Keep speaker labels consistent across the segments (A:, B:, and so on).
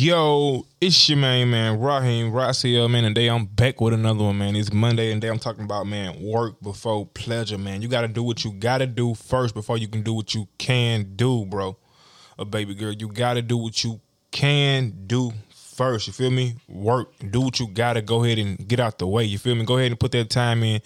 A: Yo, it's your main man, Raheem Raziel, man. And today I'm back with another one, man. It's Monday, and today I'm talking about, man, work before pleasure, man. You got to do what you got to do first before you can do what you can do, bro. A baby girl, you got to do what you can do first. You feel me? Work, do what you gotta go ahead and get out the way. You feel me? Go ahead and put that time in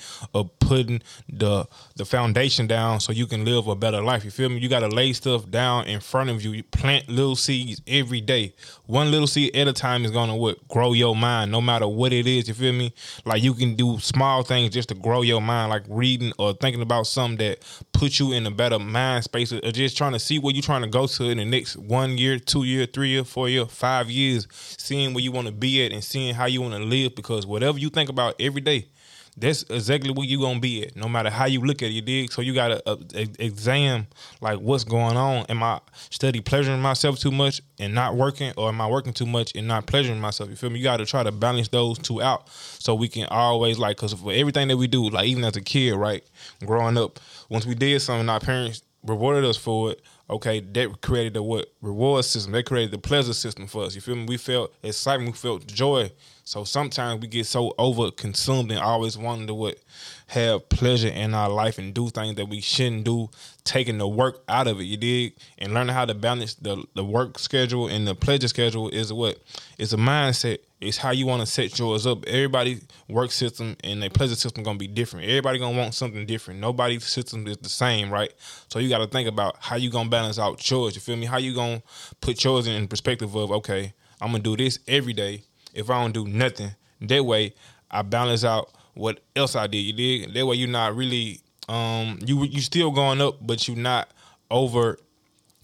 A: putting the the foundation down so you can live a better life. You feel me? You gotta lay stuff down in front of you. You plant little seeds every day. One little seed at a time is gonna what grow your mind, no matter what it is. You feel me? Like you can do small things just to grow your mind, like reading or thinking about something that puts you in a better mind space, or just trying to see where you're trying to go to in the next one year, two year, three year, four year, five years seeing where you want to be at and seeing how you want to live because whatever you think about every day, that's exactly where you gonna be at. No matter how you look at it, you dig. So you gotta uh, examine like what's going on. Am I study pleasuring myself too much and not working, or am I working too much and not pleasuring myself? You feel me? You gotta try to balance those two out so we can always like. Cause for everything that we do, like even as a kid, right, growing up, once we did something, our parents rewarded us for it okay, they created the what reward system. They created the pleasure system for us. You feel me? We felt excitement, we felt joy. So sometimes we get so over consumed and always wanting to what have pleasure in our life and do things that we shouldn't do, taking the work out of it, you dig? And learning how to balance the, the work schedule and the pleasure schedule is what? It's a mindset. It's how you want to set yours up. Everybody work system and their pleasure system gonna be different. Everybody gonna want something different. Nobody's system is the same, right? So you gotta think about how you gonna balance out chores. You feel me? How you gonna put chores in perspective of okay, I'm gonna do this every day. If I don't do nothing, that way I balance out what else I did. You did that way you're not really um you you still going up, but you're not over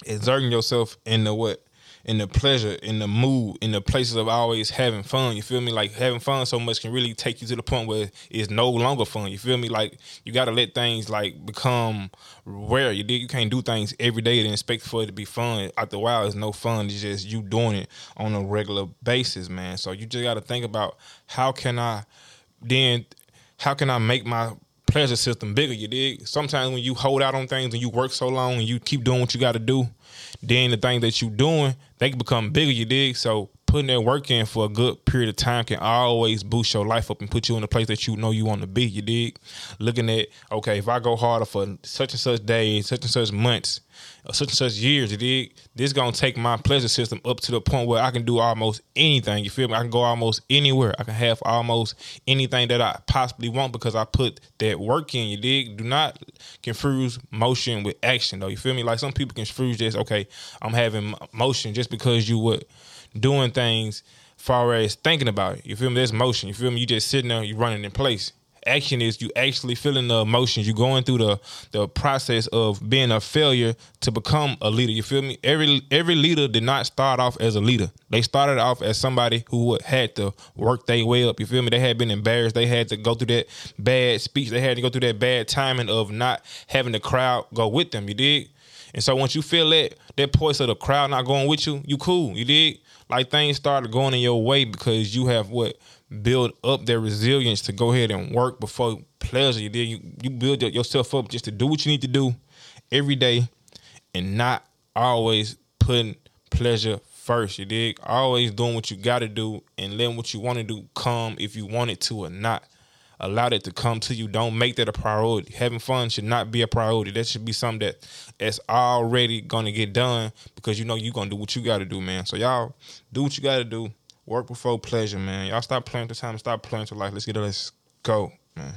A: exerting yourself in the what in the pleasure, in the mood, in the places of always having fun. You feel me? Like having fun so much can really take you to the point where it's no longer fun. You feel me? Like you gotta let things like become rare. You you can't do things every day and expect for it to be fun. After a while, it's no fun. It's just you doing it on a regular basis, man. So you just gotta think about how can I then how can I make my pleasure system bigger? You dig? Sometimes when you hold out on things and you work so long and you keep doing what you got to do, then the thing that you doing they can become bigger. You dig? So putting that work in for a good period of time can always boost your life up and put you in a place that you know you want to be. You dig? Looking at okay, if I go harder for such and such days, such and such months, such and such years, dig? This gonna take my pleasure system up to the point where I can do almost anything. You feel me? I can go almost anywhere. I can have almost anything that I possibly want because I put that work in. You dig? Do not confuse motion with action, though. You feel me? Like some people confuse just okay. I'm having motion just because you were doing things far as thinking about it. You feel me? There's motion. You feel me? You just sitting there, you running in place action is you actually feeling the emotions. you're going through the the process of being a failure to become a leader. You feel me? Every every leader did not start off as a leader. They started off as somebody who had to work their way up. You feel me? They had been embarrassed. They had to go through that bad speech. They had to go through that bad timing of not having the crowd go with them. You dig? And so once you feel that that voice of the crowd not going with you, you cool. You dig? Like things started going in your way because you have what build up their resilience to go ahead and work before pleasure. You did you, you build yourself up just to do what you need to do every day and not always putting pleasure first. You dig? Always doing what you gotta do and letting what you want to do come if you want it to or not. Allow it to come to you. Don't make that a priority. Having fun should not be a priority. That should be something that that's already gonna get done because you know you're gonna do what you gotta do, man. So y'all do what you gotta do Work before pleasure, man. Y'all stop playing the time. Stop playing to life. Let's get it. Let's go, man.